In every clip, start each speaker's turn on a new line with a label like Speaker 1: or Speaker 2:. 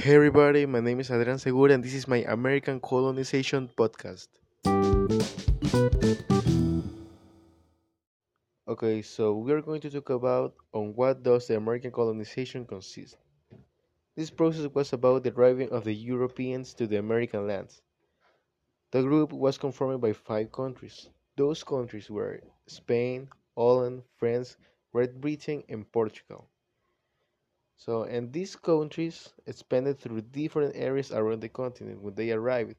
Speaker 1: Hey everybody, my name is Adrian Segura and this is my American Colonization podcast. Okay, so we are going to talk about on what does the American colonization consist. This process was about the arriving of the Europeans to the American lands. The group was conformed by five countries. Those countries were Spain, Holland, France, Great Britain, and Portugal. So, and these countries expanded through different areas around the continent when they arrived,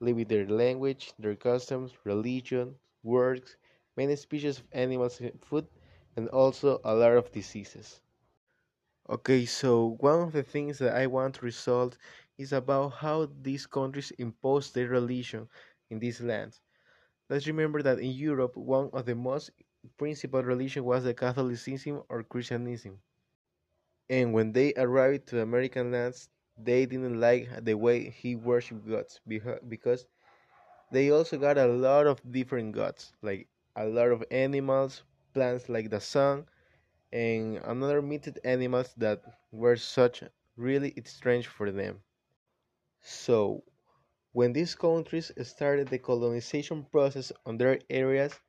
Speaker 1: leaving their language, their customs, religion, works, many species of animals food, and also a lot of diseases. Okay, so one of the things that I want to resolve is about how these countries imposed their religion in these lands. Let's remember that in Europe, one of the most principal religion was the Catholicism or Christianism. And when they arrived to American lands, they didn't like the way he worshiped gods because they also got a lot of different gods, like a lot of animals, plants like the sun, and another mythic animals that were such really strange for them. So, when these countries started the colonization process on their areas,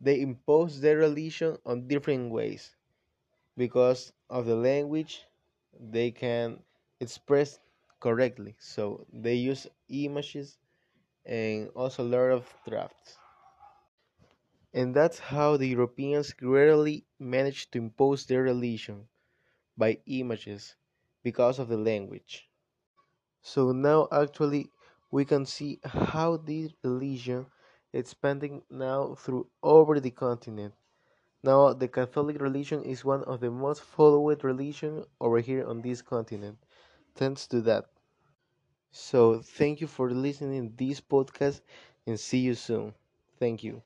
Speaker 1: they imposed their religion on different ways because of the language they can express correctly. So they use images and also a lot of drafts. And that's how the europeans gradually managed to impose their religion by images because of the language. So now actually we can see how this religion is expanding now through over the continent now, the Catholic religion is one of the most followed religion over here on this continent. Thanks to that. So, thank you for listening this podcast and see you soon. Thank you.